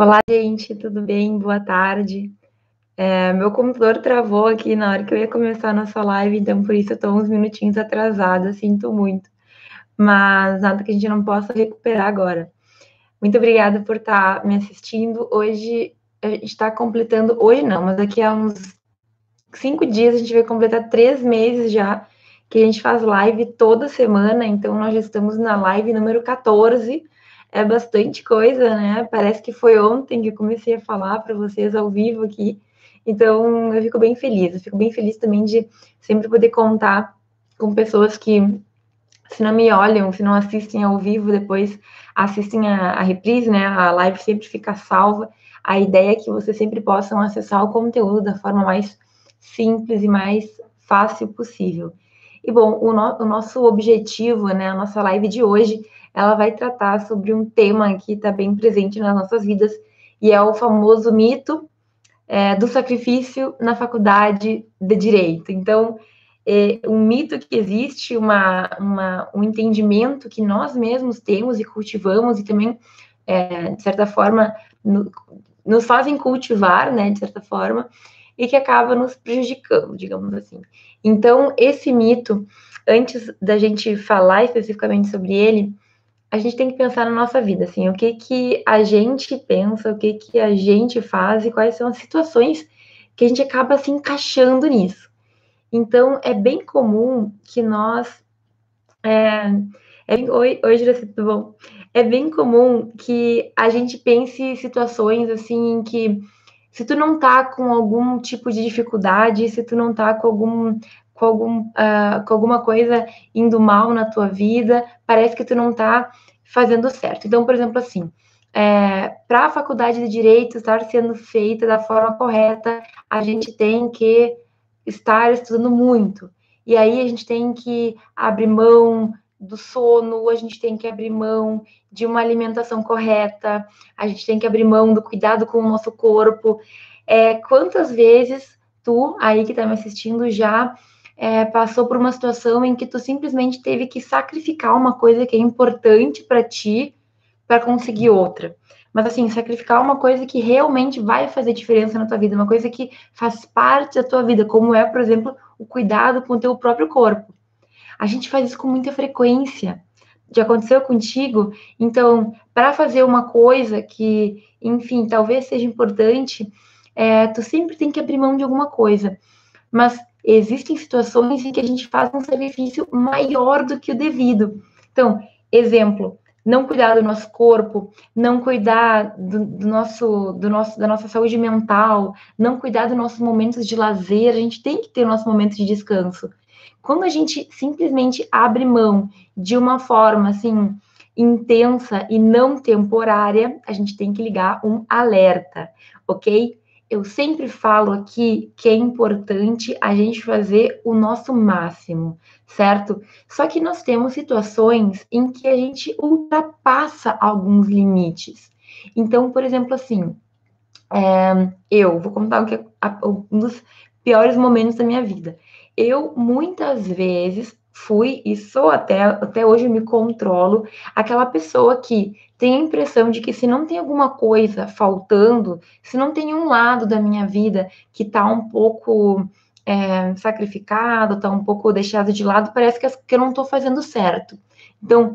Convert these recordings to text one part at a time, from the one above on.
Olá, gente, tudo bem? Boa tarde. É, meu computador travou aqui na hora que eu ia começar a nossa live, então por isso eu estou uns minutinhos atrasada, sinto muito. Mas nada que a gente não possa recuperar agora. Muito obrigada por estar me assistindo. Hoje a gente está completando, hoje não, mas daqui a uns cinco dias a gente vai completar três meses já que a gente faz live toda semana, então nós já estamos na live número 14 é bastante coisa, né? Parece que foi ontem que eu comecei a falar para vocês ao vivo aqui. Então, eu fico bem feliz. Eu fico bem feliz também de sempre poder contar com pessoas que, se não me olham, se não assistem ao vivo, depois assistem a, a reprise, né? A live sempre fica salva. A ideia é que vocês sempre possam acessar o conteúdo da forma mais simples e mais fácil possível. E bom, o, no, o nosso objetivo, né, a nossa live de hoje ela vai tratar sobre um tema que está bem presente nas nossas vidas, e é o famoso mito é, do sacrifício na faculdade de direito. Então, é um mito que existe, uma, uma, um entendimento que nós mesmos temos e cultivamos, e também, é, de certa forma, no, nos fazem cultivar, né, de certa forma, e que acaba nos prejudicando, digamos assim. Então, esse mito, antes da gente falar especificamente sobre ele, a gente tem que pensar na nossa vida, assim, o que que a gente pensa, o que que a gente faz e quais são as situações que a gente acaba se encaixando nisso. Então, é bem comum que nós. É, é, oi, oi, tudo bom? É bem comum que a gente pense situações assim que se tu não tá com algum tipo de dificuldade, se tu não tá com algum com, algum, uh, com alguma coisa indo mal na tua vida, parece que tu não tá fazendo certo. Então, por exemplo, assim, é, para a faculdade de direito estar sendo feita da forma correta, a gente tem que estar estudando muito. E aí a gente tem que abrir mão do sono, a gente tem que abrir mão de uma alimentação correta, a gente tem que abrir mão do cuidado com o nosso corpo. É, quantas vezes tu, aí que está me assistindo, já é, passou por uma situação em que tu simplesmente teve que sacrificar uma coisa que é importante para ti para conseguir outra. Mas assim, sacrificar uma coisa que realmente vai fazer diferença na tua vida, uma coisa que faz parte da tua vida, como é, por exemplo, o cuidado com o teu próprio corpo. A gente faz isso com muita frequência. Já aconteceu contigo? Então, para fazer uma coisa que, enfim, talvez seja importante, é, tu sempre tem que abrir mão de alguma coisa. Mas existem situações em que a gente faz um sacrifício maior do que o devido. Então, exemplo, não cuidar do nosso corpo, não cuidar do, do, nosso, do nosso, da nossa saúde mental, não cuidar dos nossos momentos de lazer, a gente tem que ter o nosso momento de descanso. Quando a gente simplesmente abre mão de uma forma assim intensa e não temporária, a gente tem que ligar um alerta, ok? Eu sempre falo aqui que é importante a gente fazer o nosso máximo, certo? Só que nós temos situações em que a gente ultrapassa alguns limites. Então, por exemplo, assim, é, eu vou contar que é um dos piores momentos da minha vida. Eu muitas vezes fui e sou até, até hoje me controlo aquela pessoa que tem a impressão de que se não tem alguma coisa faltando, se não tem um lado da minha vida que está um pouco é, sacrificado, está um pouco deixado de lado, parece que, eu não estou fazendo certo. Então,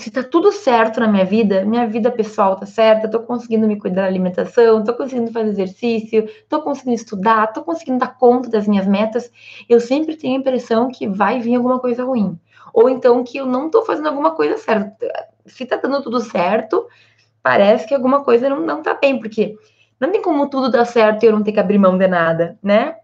se tá tudo certo na minha vida, minha vida pessoal tá certa, tô conseguindo me cuidar da alimentação, tô conseguindo fazer exercício, tô conseguindo estudar, tô conseguindo dar conta das minhas metas, eu sempre tenho a impressão que vai vir alguma coisa ruim. Ou então que eu não tô fazendo alguma coisa certa. Se tá dando tudo certo, parece que alguma coisa não, não tá bem, porque não tem como tudo dar certo e eu não ter que abrir mão de nada, né?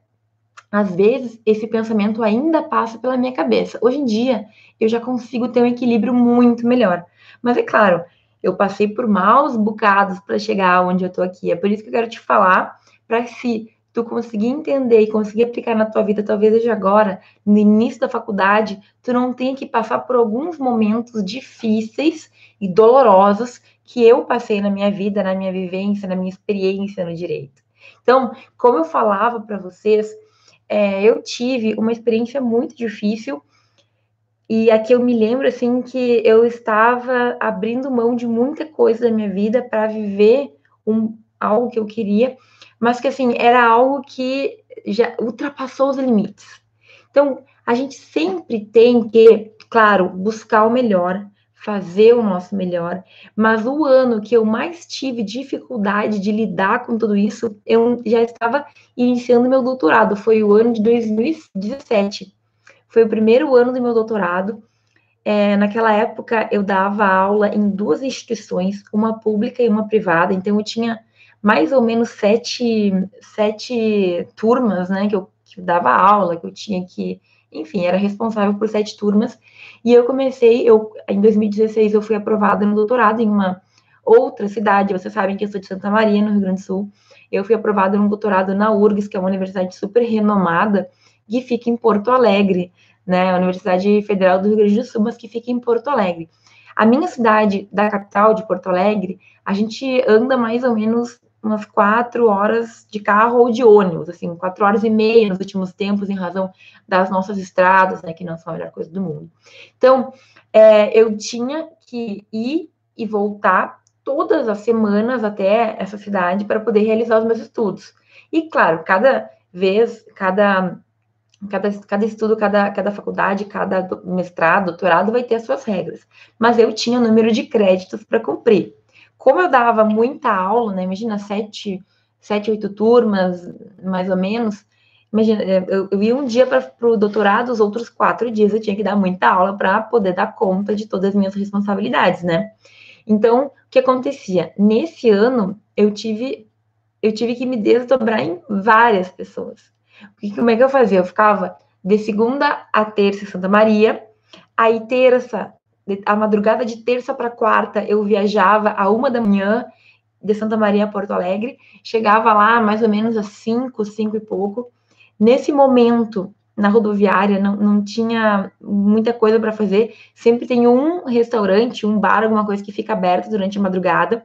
Às vezes, esse pensamento ainda passa pela minha cabeça. Hoje em dia, eu já consigo ter um equilíbrio muito melhor. Mas é claro, eu passei por maus bocados para chegar onde eu estou aqui. É por isso que eu quero te falar, para se tu conseguir entender e conseguir aplicar na tua vida, talvez seja agora, no início da faculdade, tu não tenha que passar por alguns momentos difíceis e dolorosos que eu passei na minha vida, na minha vivência, na minha experiência no direito. Então, como eu falava para vocês, é, eu tive uma experiência muito difícil e aqui eu me lembro assim que eu estava abrindo mão de muita coisa da minha vida para viver um, algo que eu queria, mas que assim era algo que já ultrapassou os limites. Então, a gente sempre tem que, claro, buscar o melhor, fazer o nosso melhor, mas o ano que eu mais tive dificuldade de lidar com tudo isso, eu já estava iniciando meu doutorado, foi o ano de 2017. Foi o primeiro ano do meu doutorado. É, naquela época, eu dava aula em duas instituições, uma pública e uma privada, então eu tinha mais ou menos sete, sete turmas, né, que eu, que eu dava aula, que eu tinha que enfim, era responsável por sete turmas. E eu comecei, eu, em 2016, eu fui aprovada no doutorado em uma outra cidade. Vocês sabem que eu sou de Santa Maria, no Rio Grande do Sul. Eu fui aprovada no doutorado na URGS, que é uma universidade super renomada, que fica em Porto Alegre, né? A Universidade Federal do Rio Grande do Sul, mas que fica em Porto Alegre. A minha cidade, da capital de Porto Alegre, a gente anda mais ou menos umas quatro horas de carro ou de ônibus, assim, quatro horas e meia nos últimos tempos, em razão das nossas estradas, né, que não são a melhor coisa do mundo. Então, é, eu tinha que ir e voltar todas as semanas até essa cidade para poder realizar os meus estudos. E, claro, cada vez, cada cada, cada estudo, cada, cada faculdade, cada mestrado, doutorado vai ter as suas regras. Mas eu tinha o número de créditos para cumprir como eu dava muita aula, né? Imagina sete, sete, oito turmas, mais ou menos. Imagina, é, eu, eu ia um dia para o doutorado, os outros quatro dias eu tinha que dar muita aula para poder dar conta de todas as minhas responsabilidades, né? Então, o que acontecia? Nesse ano, eu tive, eu tive que me desdobrar em várias pessoas. Porque como é que eu fazia? Eu ficava de segunda a terça em Santa Maria, aí terça a madrugada de terça para quarta, eu viajava a uma da manhã de Santa Maria a Porto Alegre, chegava lá mais ou menos às cinco, cinco e pouco. Nesse momento, na rodoviária, não, não tinha muita coisa para fazer. Sempre tem um restaurante, um bar, alguma coisa que fica aberto durante a madrugada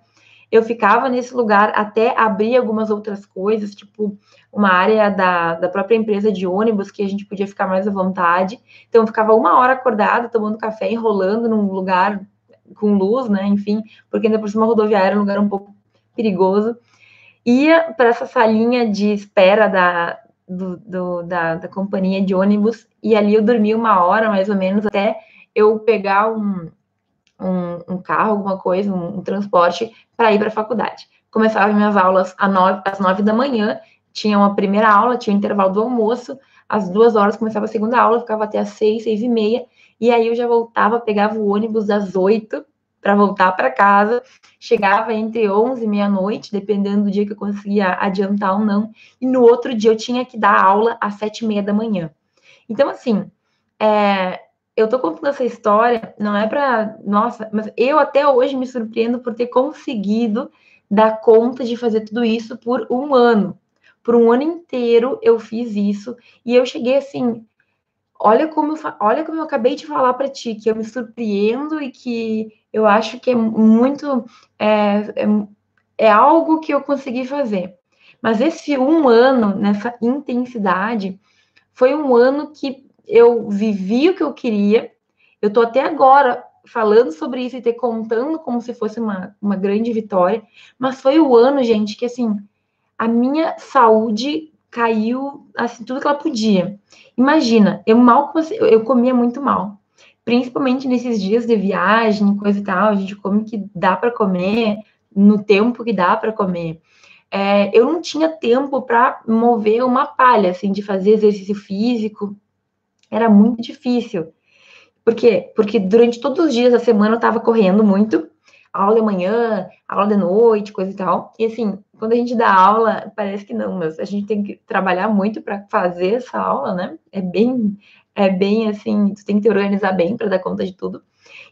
eu ficava nesse lugar até abrir algumas outras coisas, tipo uma área da, da própria empresa de ônibus que a gente podia ficar mais à vontade. Então, eu ficava uma hora acordada, tomando café, enrolando num lugar com luz, né? Enfim, porque ainda por cima a rodoviária era um lugar um pouco perigoso. Ia para essa salinha de espera da, do, do, da, da companhia de ônibus e ali eu dormia uma hora mais ou menos até eu pegar um, um, um carro, alguma coisa, um, um transporte para ir para a faculdade. Começava minhas aulas nove, às nove da manhã, tinha uma primeira aula, tinha o um intervalo do almoço, às duas horas começava a segunda aula, ficava até às seis, seis e meia, e aí eu já voltava, pegava o ônibus às oito para voltar para casa, chegava entre onze e meia-noite, dependendo do dia que eu conseguia adiantar ou não, e no outro dia eu tinha que dar aula às sete e meia da manhã. Então, assim, é, eu tô contando essa história, não é para, nossa, mas eu até hoje me surpreendo por ter conseguido dar conta de fazer tudo isso por um ano. Por um ano inteiro eu fiz isso e eu cheguei assim, olha como eu, olha como eu acabei de falar para ti que eu me surpreendo e que eu acho que é muito é, é, é algo que eu consegui fazer. Mas esse um ano nessa intensidade foi um ano que eu vivi o que eu queria. Eu estou até agora falando sobre isso e te contando como se fosse uma, uma grande vitória. Mas foi o ano, gente, que assim, a minha saúde caiu assim, tudo que ela podia. Imagina, eu mal eu comia muito mal. Principalmente nesses dias de viagem, coisa e tal, a gente come o que dá para comer, no tempo que dá para comer. É, eu não tinha tempo para mover uma palha, assim, de fazer exercício físico, era muito difícil. Por quê? Porque durante todos os dias da semana eu estava correndo muito, aula de manhã, aula de noite, coisa e tal. E assim, quando a gente dá aula, parece que não, mas a gente tem que trabalhar muito para fazer essa aula, né? É bem, é bem assim, tu tem que te organizar bem para dar conta de tudo.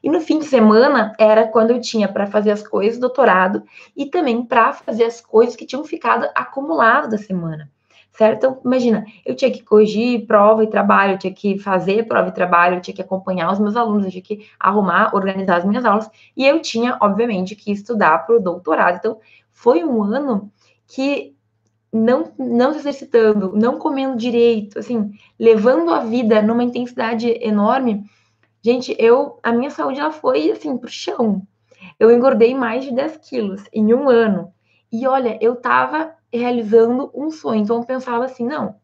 E no fim de semana era quando eu tinha para fazer as coisas do doutorado e também para fazer as coisas que tinham ficado acumuladas da semana certo? Então, imagina, eu tinha que corrigir prova e trabalho, eu tinha que fazer prova e trabalho, eu tinha que acompanhar os meus alunos, eu tinha que arrumar, organizar as minhas aulas, e eu tinha, obviamente, que estudar para o doutorado. Então, foi um ano que não, não se exercitando, não comendo direito, assim, levando a vida numa intensidade enorme, gente, eu, a minha saúde, ela foi, assim, pro chão. Eu engordei mais de 10 quilos em um ano. E olha, eu estava realizando um sonho. Então eu pensava assim, não,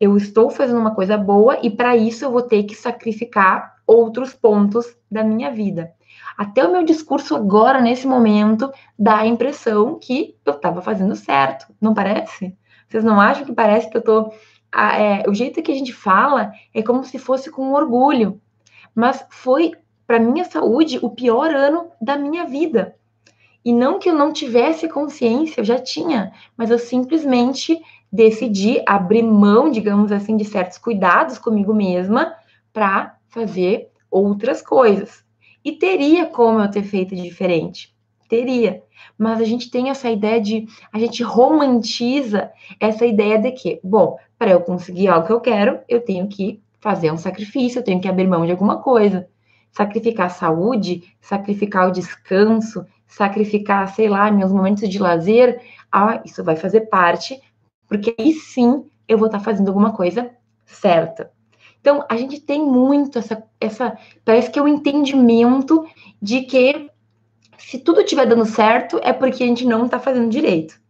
eu estou fazendo uma coisa boa e para isso eu vou ter que sacrificar outros pontos da minha vida. Até o meu discurso agora, nesse momento, dá a impressão que eu estava fazendo certo, não parece? Vocês não acham que parece que eu estou. É, o jeito que a gente fala é como se fosse com orgulho. Mas foi, para minha saúde, o pior ano da minha vida. E não que eu não tivesse consciência, eu já tinha, mas eu simplesmente decidi abrir mão, digamos assim, de certos cuidados comigo mesma para fazer outras coisas. E teria como eu ter feito diferente. Teria. Mas a gente tem essa ideia de. A gente romantiza essa ideia de que, bom, para eu conseguir algo que eu quero, eu tenho que fazer um sacrifício, eu tenho que abrir mão de alguma coisa. Sacrificar a saúde, sacrificar o descanso, sacrificar, sei lá, meus momentos de lazer. Ah, isso vai fazer parte, porque aí sim eu vou estar fazendo alguma coisa certa. Então, a gente tem muito essa, essa parece que é o um entendimento de que se tudo estiver dando certo, é porque a gente não está fazendo direito.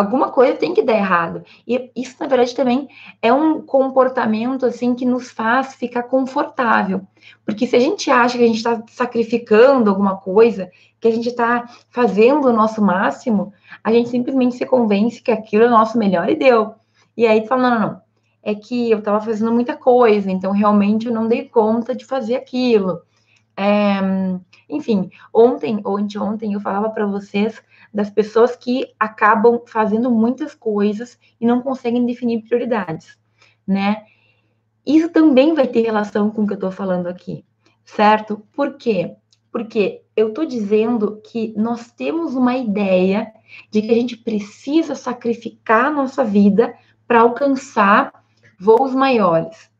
Alguma coisa tem que dar errado. E isso, na verdade, também é um comportamento assim que nos faz ficar confortável. Porque se a gente acha que a gente está sacrificando alguma coisa, que a gente está fazendo o nosso máximo, a gente simplesmente se convence que aquilo é o nosso melhor e deu. E aí tu fala, não, não, não é que eu estava fazendo muita coisa, então realmente eu não dei conta de fazer aquilo. É, enfim, ontem ou anteontem eu falava para vocês das pessoas que acabam fazendo muitas coisas e não conseguem definir prioridades, né? Isso também vai ter relação com o que eu estou falando aqui, certo? Por quê? Porque eu estou dizendo que nós temos uma ideia de que a gente precisa sacrificar a nossa vida para alcançar voos maiores.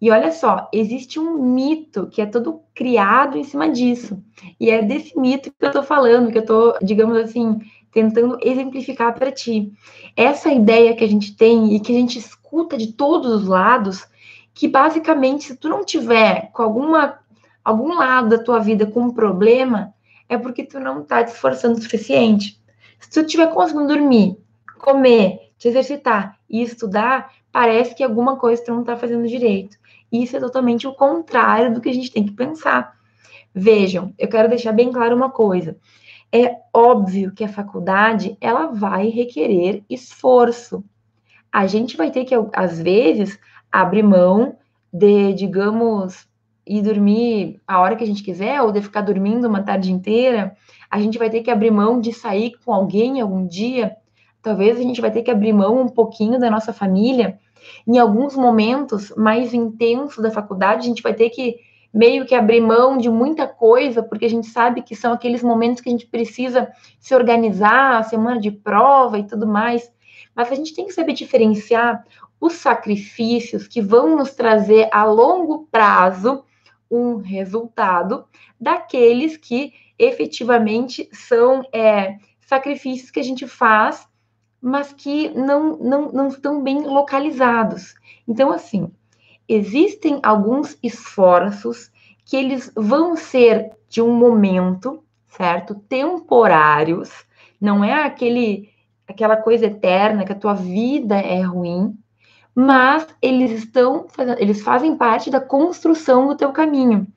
E olha só, existe um mito que é todo criado em cima disso. E é desse mito que eu estou falando, que eu estou, digamos assim, tentando exemplificar para ti. Essa ideia que a gente tem e que a gente escuta de todos os lados, que basicamente, se tu não tiver com alguma algum lado da tua vida com um problema, é porque tu não está te esforçando o suficiente. Se tu estiver conseguindo dormir, comer, te exercitar e estudar, parece que alguma coisa tu não está fazendo direito. Isso é totalmente o contrário do que a gente tem que pensar. Vejam, eu quero deixar bem claro uma coisa. É óbvio que a faculdade ela vai requerer esforço. A gente vai ter que, às vezes, abrir mão de, digamos, ir dormir a hora que a gente quiser, ou de ficar dormindo uma tarde inteira. A gente vai ter que abrir mão de sair com alguém algum dia Talvez a gente vai ter que abrir mão um pouquinho da nossa família. Em alguns momentos mais intensos da faculdade, a gente vai ter que meio que abrir mão de muita coisa, porque a gente sabe que são aqueles momentos que a gente precisa se organizar, semana de prova e tudo mais. Mas a gente tem que saber diferenciar os sacrifícios que vão nos trazer a longo prazo um resultado daqueles que efetivamente são é, sacrifícios que a gente faz mas que não, não, não estão bem localizados. Então, assim, existem alguns esforços que eles vão ser de um momento, certo? Temporários, não é aquele aquela coisa eterna que a tua vida é ruim, mas eles estão eles fazem parte da construção do teu caminho.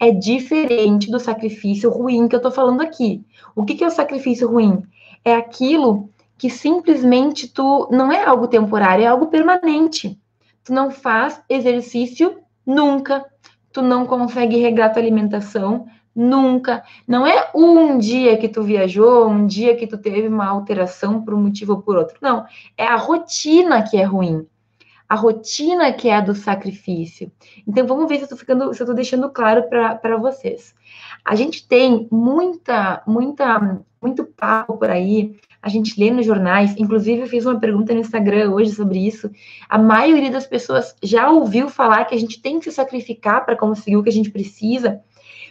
É diferente do sacrifício ruim que eu tô falando aqui. O que, que é o sacrifício ruim? É aquilo que simplesmente tu não é algo temporário, é algo permanente. Tu não faz exercício nunca, tu não consegue regrar tua alimentação nunca. Não é um dia que tu viajou, um dia que tu teve uma alteração por um motivo ou por outro. Não, é a rotina que é ruim. A rotina que é a do sacrifício. Então vamos ver se eu tô ficando, se eu tô deixando claro para vocês. A gente tem muita, muita, muito papo por aí a gente lê nos jornais, inclusive eu fiz uma pergunta no Instagram hoje sobre isso. A maioria das pessoas já ouviu falar que a gente tem que se sacrificar para conseguir o que a gente precisa,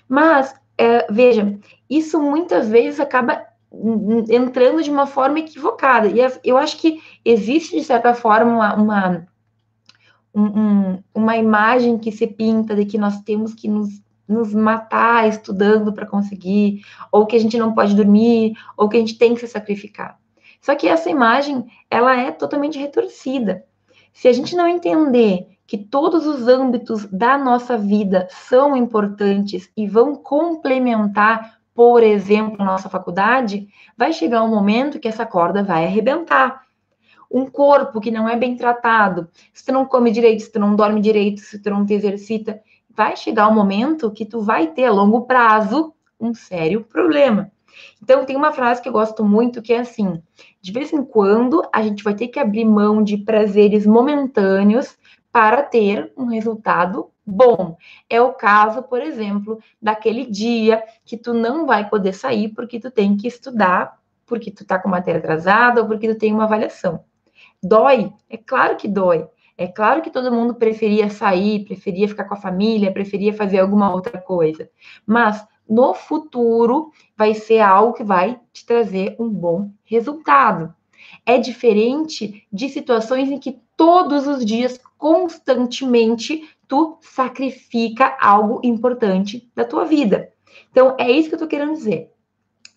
mas é, veja, isso muitas vezes acaba entrando de uma forma equivocada. E eu acho que existe, de certa forma, uma, uma, um, uma imagem que se pinta de que nós temos que nos nos matar estudando para conseguir, ou que a gente não pode dormir, ou que a gente tem que se sacrificar. Só que essa imagem, ela é totalmente retorcida. Se a gente não entender que todos os âmbitos da nossa vida são importantes e vão complementar, por exemplo, a nossa faculdade, vai chegar um momento que essa corda vai arrebentar. Um corpo que não é bem tratado, se tu não come direito, se tu não dorme direito, se tu não te exercita, vai chegar um momento que tu vai ter a longo prazo um sério problema. Então, tem uma frase que eu gosto muito que é assim: de vez em quando a gente vai ter que abrir mão de prazeres momentâneos para ter um resultado bom. É o caso, por exemplo, daquele dia que tu não vai poder sair porque tu tem que estudar, porque tu tá com matéria atrasada ou porque tu tem uma avaliação. Dói? É claro que dói. É claro que todo mundo preferia sair, preferia ficar com a família, preferia fazer alguma outra coisa. Mas no futuro vai ser algo que vai te trazer um bom resultado. É diferente de situações em que todos os dias, constantemente, tu sacrifica algo importante da tua vida. Então, é isso que eu tô querendo dizer.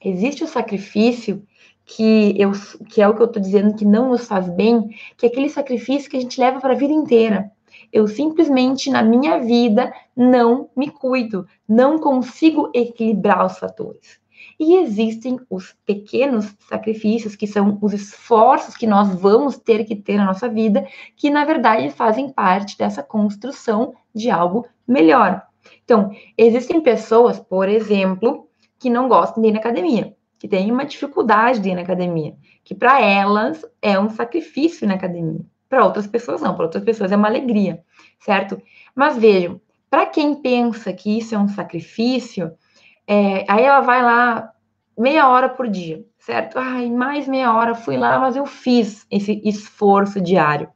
Existe o sacrifício que, eu, que é o que eu tô dizendo que não nos faz bem, que é aquele sacrifício que a gente leva para a vida inteira. Eu simplesmente, na minha vida, não me cuido, não consigo equilibrar os fatores. E existem os pequenos sacrifícios, que são os esforços que nós vamos ter que ter na nossa vida, que na verdade fazem parte dessa construção de algo melhor. Então, existem pessoas, por exemplo, que não gostam de ir na academia, que têm uma dificuldade de ir na academia, que para elas é um sacrifício ir na academia. Para outras pessoas não, para outras pessoas é uma alegria, certo? Mas vejam, para quem pensa que isso é um sacrifício, é, aí ela vai lá meia hora por dia, certo? Ai, mais meia hora fui lá, mas eu fiz esse esforço diário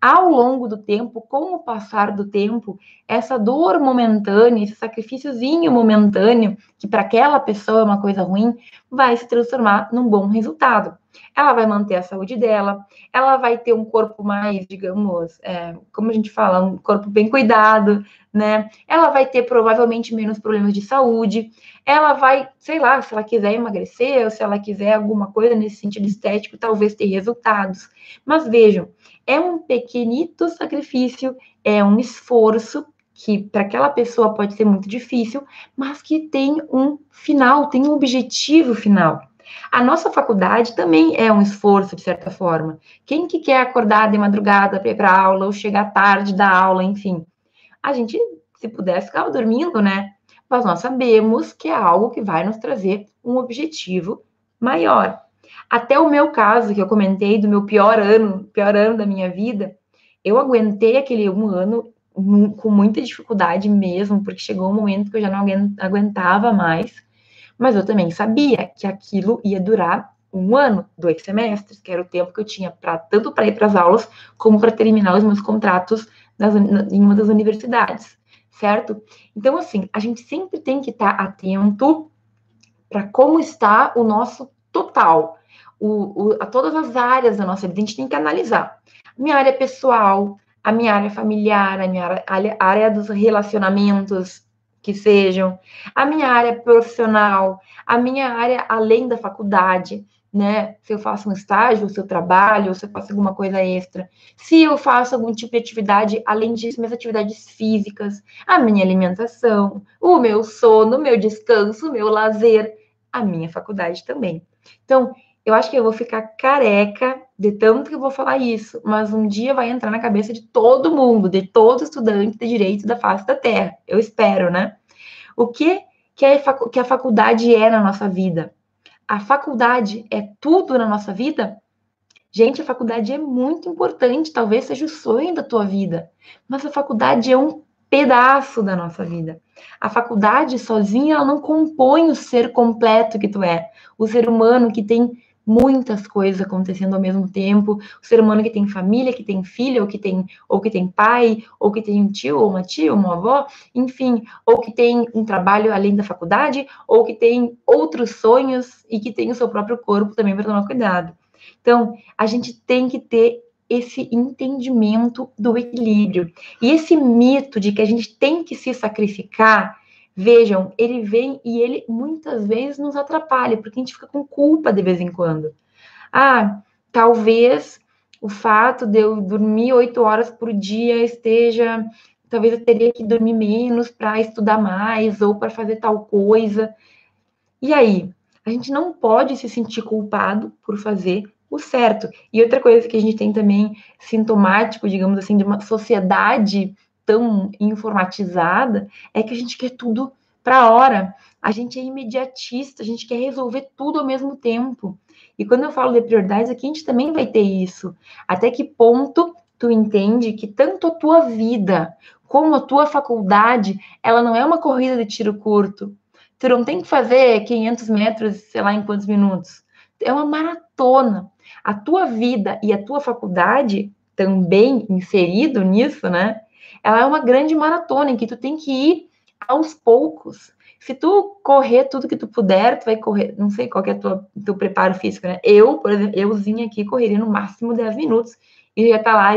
ao longo do tempo, com o passar do tempo, essa dor momentânea, esse sacrifíciozinho momentâneo, que para aquela pessoa é uma coisa ruim, vai se transformar num bom resultado. Ela vai manter a saúde dela, ela vai ter um corpo mais, digamos, é, como a gente fala, um corpo bem cuidado, né? Ela vai ter provavelmente menos problemas de saúde, ela vai, sei lá, se ela quiser emagrecer, ou se ela quiser alguma coisa nesse sentido estético, talvez ter resultados. Mas vejam, é um pequenito sacrifício, é um esforço que para aquela pessoa pode ser muito difícil, mas que tem um final, tem um objetivo final. A nossa faculdade também é um esforço, de certa forma. Quem que quer acordar de madrugada para ir para aula, ou chegar tarde da aula, enfim. A gente, se pudesse, ficava dormindo, né? Mas nós sabemos que é algo que vai nos trazer um objetivo maior. Até o meu caso, que eu comentei do meu pior ano, pior ano da minha vida, eu aguentei aquele um ano com muita dificuldade mesmo, porque chegou um momento que eu já não aguentava mais, mas eu também sabia que aquilo ia durar um ano, dois semestres, que era o tempo que eu tinha para tanto para ir para as aulas como para terminar os meus contratos nas, em uma das universidades, certo? Então, assim, a gente sempre tem que estar tá atento para como está o nosso total, o, o, a todas as áreas da nossa vida, a gente tem que analisar. Minha área pessoal, a minha área familiar, a minha área, a área dos relacionamentos, que sejam, a minha área profissional, a minha área além da faculdade, né? Se eu faço um estágio, se eu trabalho, se eu faço alguma coisa extra, se eu faço algum tipo de atividade, além disso, minhas atividades físicas, a minha alimentação, o meu sono, o meu descanso, o meu lazer, a minha faculdade também. Então, eu acho que eu vou ficar careca de tanto que eu vou falar isso, mas um dia vai entrar na cabeça de todo mundo, de todo estudante de direito da face da Terra. Eu espero, né? O que que a faculdade é na nossa vida? A faculdade é tudo na nossa vida? Gente, a faculdade é muito importante, talvez seja o sonho da tua vida, mas a faculdade é um pedaço da nossa vida. A faculdade sozinha ela não compõe o ser completo que tu é, o ser humano que tem muitas coisas acontecendo ao mesmo tempo. O ser humano que tem família, que tem filho, ou que tem, ou que tem pai, ou que tem um tio, ou uma tia, ou uma avó, enfim, ou que tem um trabalho além da faculdade, ou que tem outros sonhos e que tem o seu próprio corpo também para tomar cuidado. Então, a gente tem que ter esse entendimento do equilíbrio. E esse mito de que a gente tem que se sacrificar Vejam, ele vem e ele muitas vezes nos atrapalha, porque a gente fica com culpa de vez em quando. Ah, talvez o fato de eu dormir oito horas por dia esteja. Talvez eu teria que dormir menos para estudar mais ou para fazer tal coisa. E aí? A gente não pode se sentir culpado por fazer o certo. E outra coisa que a gente tem também sintomático, digamos assim, de uma sociedade tão informatizada, é que a gente quer tudo para a hora. A gente é imediatista, a gente quer resolver tudo ao mesmo tempo. E quando eu falo de prioridades, aqui a gente também vai ter isso. Até que ponto tu entende que tanto a tua vida como a tua faculdade, ela não é uma corrida de tiro curto. Tu não tem que fazer 500 metros, sei lá, em quantos minutos. É uma maratona. A tua vida e a tua faculdade, também inserido nisso, né? Ela é uma grande maratona em que tu tem que ir aos poucos. Se tu correr tudo que tu puder, tu vai correr, não sei qual é o teu preparo físico, né? Eu, por exemplo, euzinha aqui correria no máximo 10 minutos e já tá lá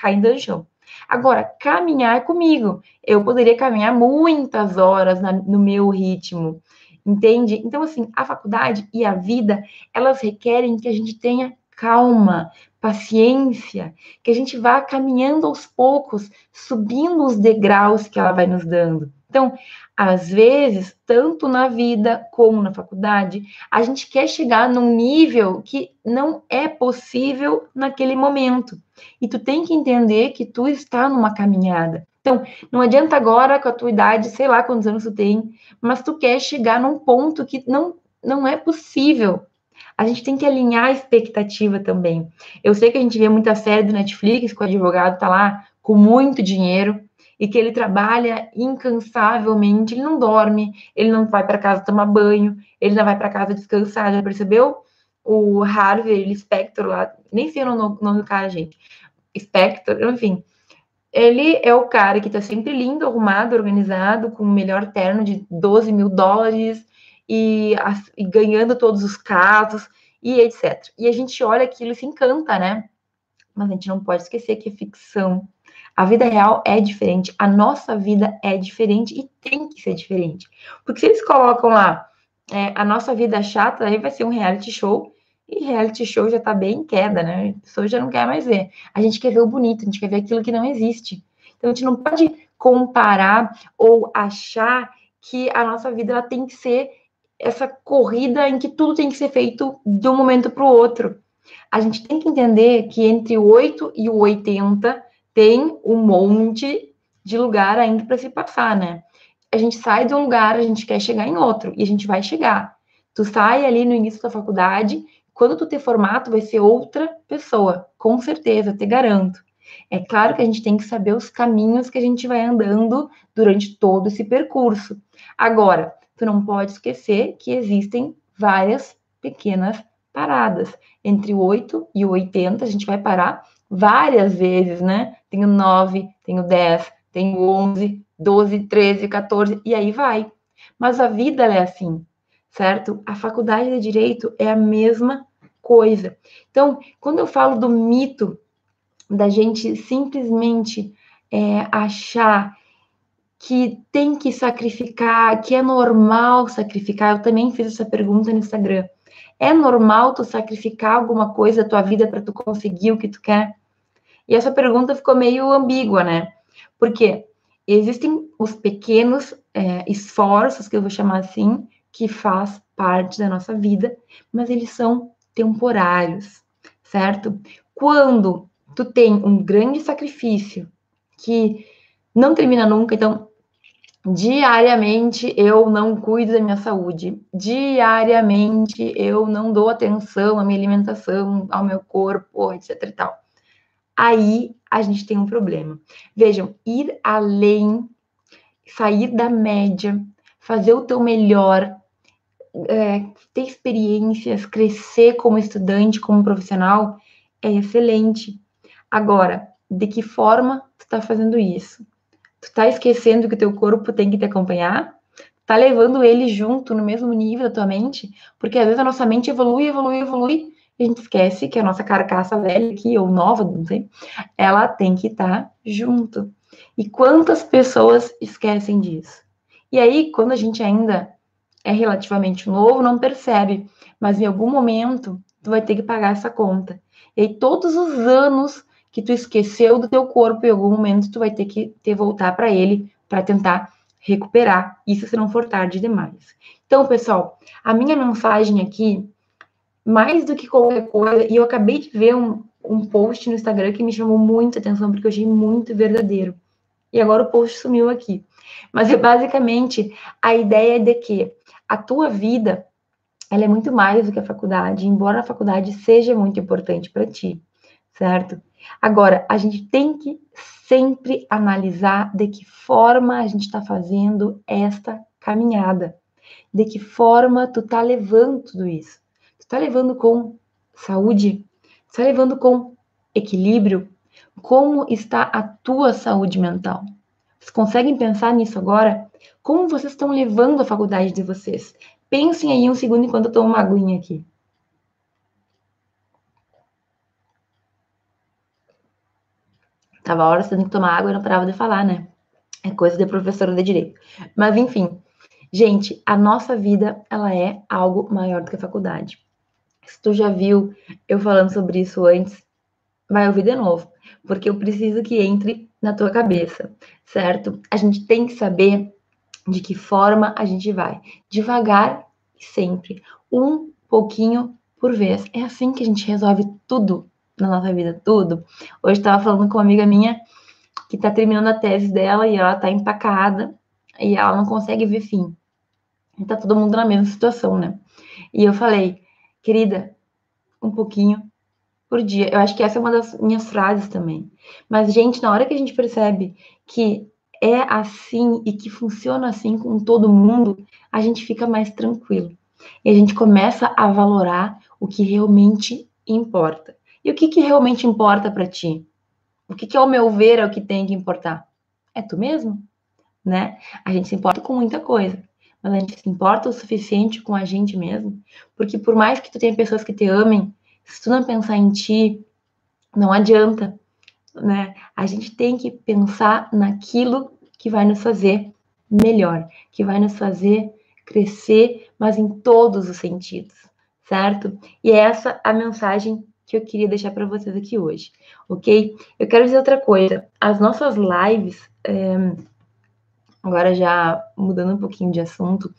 caindo no chão. Agora, caminhar comigo. Eu poderia caminhar muitas horas na, no meu ritmo, entende? Então, assim, a faculdade e a vida, elas requerem que a gente tenha calma, paciência, que a gente vá caminhando aos poucos, subindo os degraus que ela vai nos dando. Então, às vezes, tanto na vida como na faculdade, a gente quer chegar num nível que não é possível naquele momento. E tu tem que entender que tu está numa caminhada. Então, não adianta agora com a tua idade, sei lá quantos anos tu tem, mas tu quer chegar num ponto que não não é possível. A gente tem que alinhar a expectativa também. Eu sei que a gente vê muita série do Netflix que o advogado tá lá com muito dinheiro, e que ele trabalha incansavelmente, ele não dorme, ele não vai para casa tomar banho, ele não vai para casa descansar, já percebeu? O Harvey Spector lá, nem sei o nome do cara, gente. Spector, enfim. Ele é o cara que tá sempre lindo, arrumado, organizado, com o melhor terno de 12 mil dólares e, e ganhando todos os casos e etc. E a gente olha aquilo e se encanta, né? Mas a gente não pode esquecer que é ficção, a vida real é diferente, a nossa vida é diferente e tem que ser diferente. Porque se eles colocam lá é, a nossa vida chata, aí vai ser um reality show, e reality show já tá bem em queda, né? A pessoa já não quer mais ver. A gente quer ver o bonito, a gente quer ver aquilo que não existe. Então a gente não pode comparar ou achar que a nossa vida ela tem que ser essa corrida em que tudo tem que ser feito de um momento para o outro. A gente tem que entender que entre o 8 e o 80 tem um monte de lugar ainda para se passar, né? A gente sai de um lugar, a gente quer chegar em outro, e a gente vai chegar. Tu sai ali no início da faculdade, quando tu ter formato, vai ser outra pessoa, com certeza, te garanto. É claro que a gente tem que saber os caminhos que a gente vai andando durante todo esse percurso. Agora, tu não pode esquecer que existem várias pequenas paradas. Entre o 8 e o 80, a gente vai parar várias vezes, né? Tenho 9, tenho 10, tenho 11, 12, 13, 14, e aí vai. Mas a vida é assim, certo? A faculdade de direito é a mesma coisa. Então, quando eu falo do mito da gente simplesmente é, achar que tem que sacrificar, que é normal sacrificar, eu também fiz essa pergunta no Instagram. É normal tu sacrificar alguma coisa da tua vida para tu conseguir o que tu quer? E essa pergunta ficou meio ambígua, né? Porque existem os pequenos é, esforços, que eu vou chamar assim, que faz parte da nossa vida, mas eles são temporários, certo? Quando tu tem um grande sacrifício que não termina nunca, então diariamente eu não cuido da minha saúde, diariamente eu não dou atenção à minha alimentação, ao meu corpo, etc e tal aí a gente tem um problema. Vejam, ir além, sair da média, fazer o teu melhor, é, ter experiências, crescer como estudante, como profissional, é excelente. Agora, de que forma tu está fazendo isso? Tu está esquecendo que o teu corpo tem que te acompanhar? Tá levando ele junto no mesmo nível da tua mente? Porque às vezes a nossa mente evolui, evolui, evolui, a gente esquece que a nossa carcaça velha aqui, ou nova, não sei, ela tem que estar tá junto. E quantas pessoas esquecem disso? E aí, quando a gente ainda é relativamente novo, não percebe, mas em algum momento tu vai ter que pagar essa conta. E aí, todos os anos que tu esqueceu do teu corpo, em algum momento tu vai ter que ter voltar para ele para tentar recuperar, isso se não for tarde demais. Então, pessoal, a minha mensagem aqui, mais do que qualquer coisa, e eu acabei de ver um, um post no Instagram que me chamou muita atenção, porque eu achei muito verdadeiro. E agora o post sumiu aqui. Mas é basicamente a ideia de que a tua vida ela é muito mais do que a faculdade, embora a faculdade seja muito importante para ti, certo? Agora, a gente tem que sempre analisar de que forma a gente está fazendo esta caminhada, de que forma tu tá levando tudo isso. Tu tá levando com saúde, tu tá levando com equilíbrio, como está a tua saúde mental. Vocês conseguem pensar nisso agora? Como vocês estão levando a faculdade de vocês? Pensem aí um segundo enquanto eu tomo uma aguinha aqui. Tava horas tendo que tomar água e não parava de falar, né? É coisa de professora de direito. Mas enfim, gente, a nossa vida ela é algo maior do que a faculdade. Se tu já viu eu falando sobre isso antes, vai ouvir de novo, porque eu preciso que entre na tua cabeça, certo? A gente tem que saber de que forma a gente vai, devagar e sempre, um pouquinho por vez. É assim que a gente resolve tudo na nossa vida, tudo. Hoje estava falando com uma amiga minha que está terminando a tese dela e ela está empacada e ela não consegue ver fim. E tá todo mundo na mesma situação, né? E eu falei, querida, um pouquinho por dia. Eu acho que essa é uma das minhas frases também. Mas, gente, na hora que a gente percebe que é assim e que funciona assim com todo mundo, a gente fica mais tranquilo. E a gente começa a valorar o que realmente importa. E o que, que realmente importa para ti? O que, que, ao meu ver, é o que tem que importar? É tu mesmo, né? A gente se importa com muita coisa, mas a gente se importa o suficiente com a gente mesmo, porque por mais que tu tenha pessoas que te amem, se tu não pensar em ti, não adianta, né? A gente tem que pensar naquilo que vai nos fazer melhor, que vai nos fazer crescer, mas em todos os sentidos, certo? E é essa a mensagem que eu queria deixar para vocês aqui hoje, ok? Eu quero dizer outra coisa. As nossas lives, é, agora já mudando um pouquinho de assunto,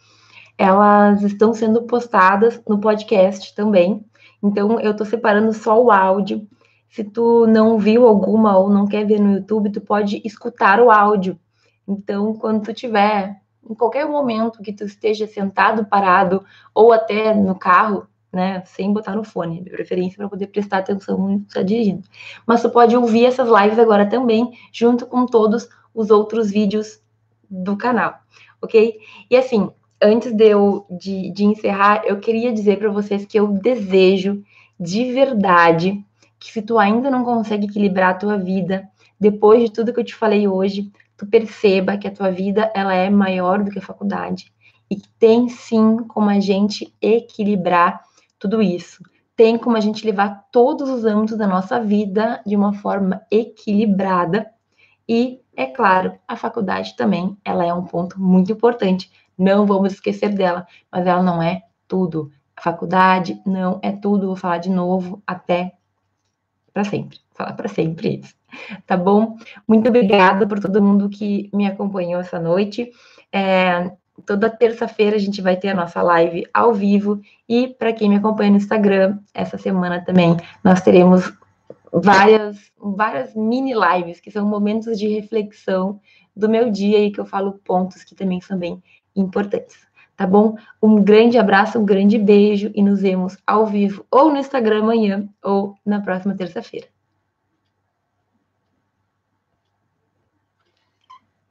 elas estão sendo postadas no podcast também, então, eu estou separando só o áudio. Se tu não viu alguma ou não quer ver no YouTube, tu pode escutar o áudio. Então, quando tu tiver, em qualquer momento que tu esteja sentado, parado, ou até no carro, né, sem botar no fone, de preferência para poder prestar atenção no que está dirigindo. Mas tu pode ouvir essas lives agora também, junto com todos os outros vídeos do canal, ok? E assim, antes de eu de, de encerrar, eu queria dizer para vocês que eu desejo de verdade que se tu ainda não consegue equilibrar a tua vida, depois de tudo que eu te falei hoje, tu perceba que a tua vida ela é maior do que a faculdade e que tem sim como a gente equilibrar tudo isso. Tem como a gente levar todos os âmbitos da nossa vida de uma forma equilibrada e, é claro, a faculdade também, ela é um ponto muito importante não vamos esquecer dela, mas ela não é tudo. A faculdade não é tudo, vou falar de novo até para sempre. Falar para sempre isso. Tá bom? Muito obrigada por todo mundo que me acompanhou essa noite. É, toda terça-feira a gente vai ter a nossa live ao vivo e para quem me acompanha no Instagram, essa semana também nós teremos várias várias mini lives que são momentos de reflexão do meu dia e que eu falo pontos que também são bem importantes, tá bom? Um grande abraço, um grande beijo e nos vemos ao vivo ou no Instagram amanhã ou na próxima terça-feira.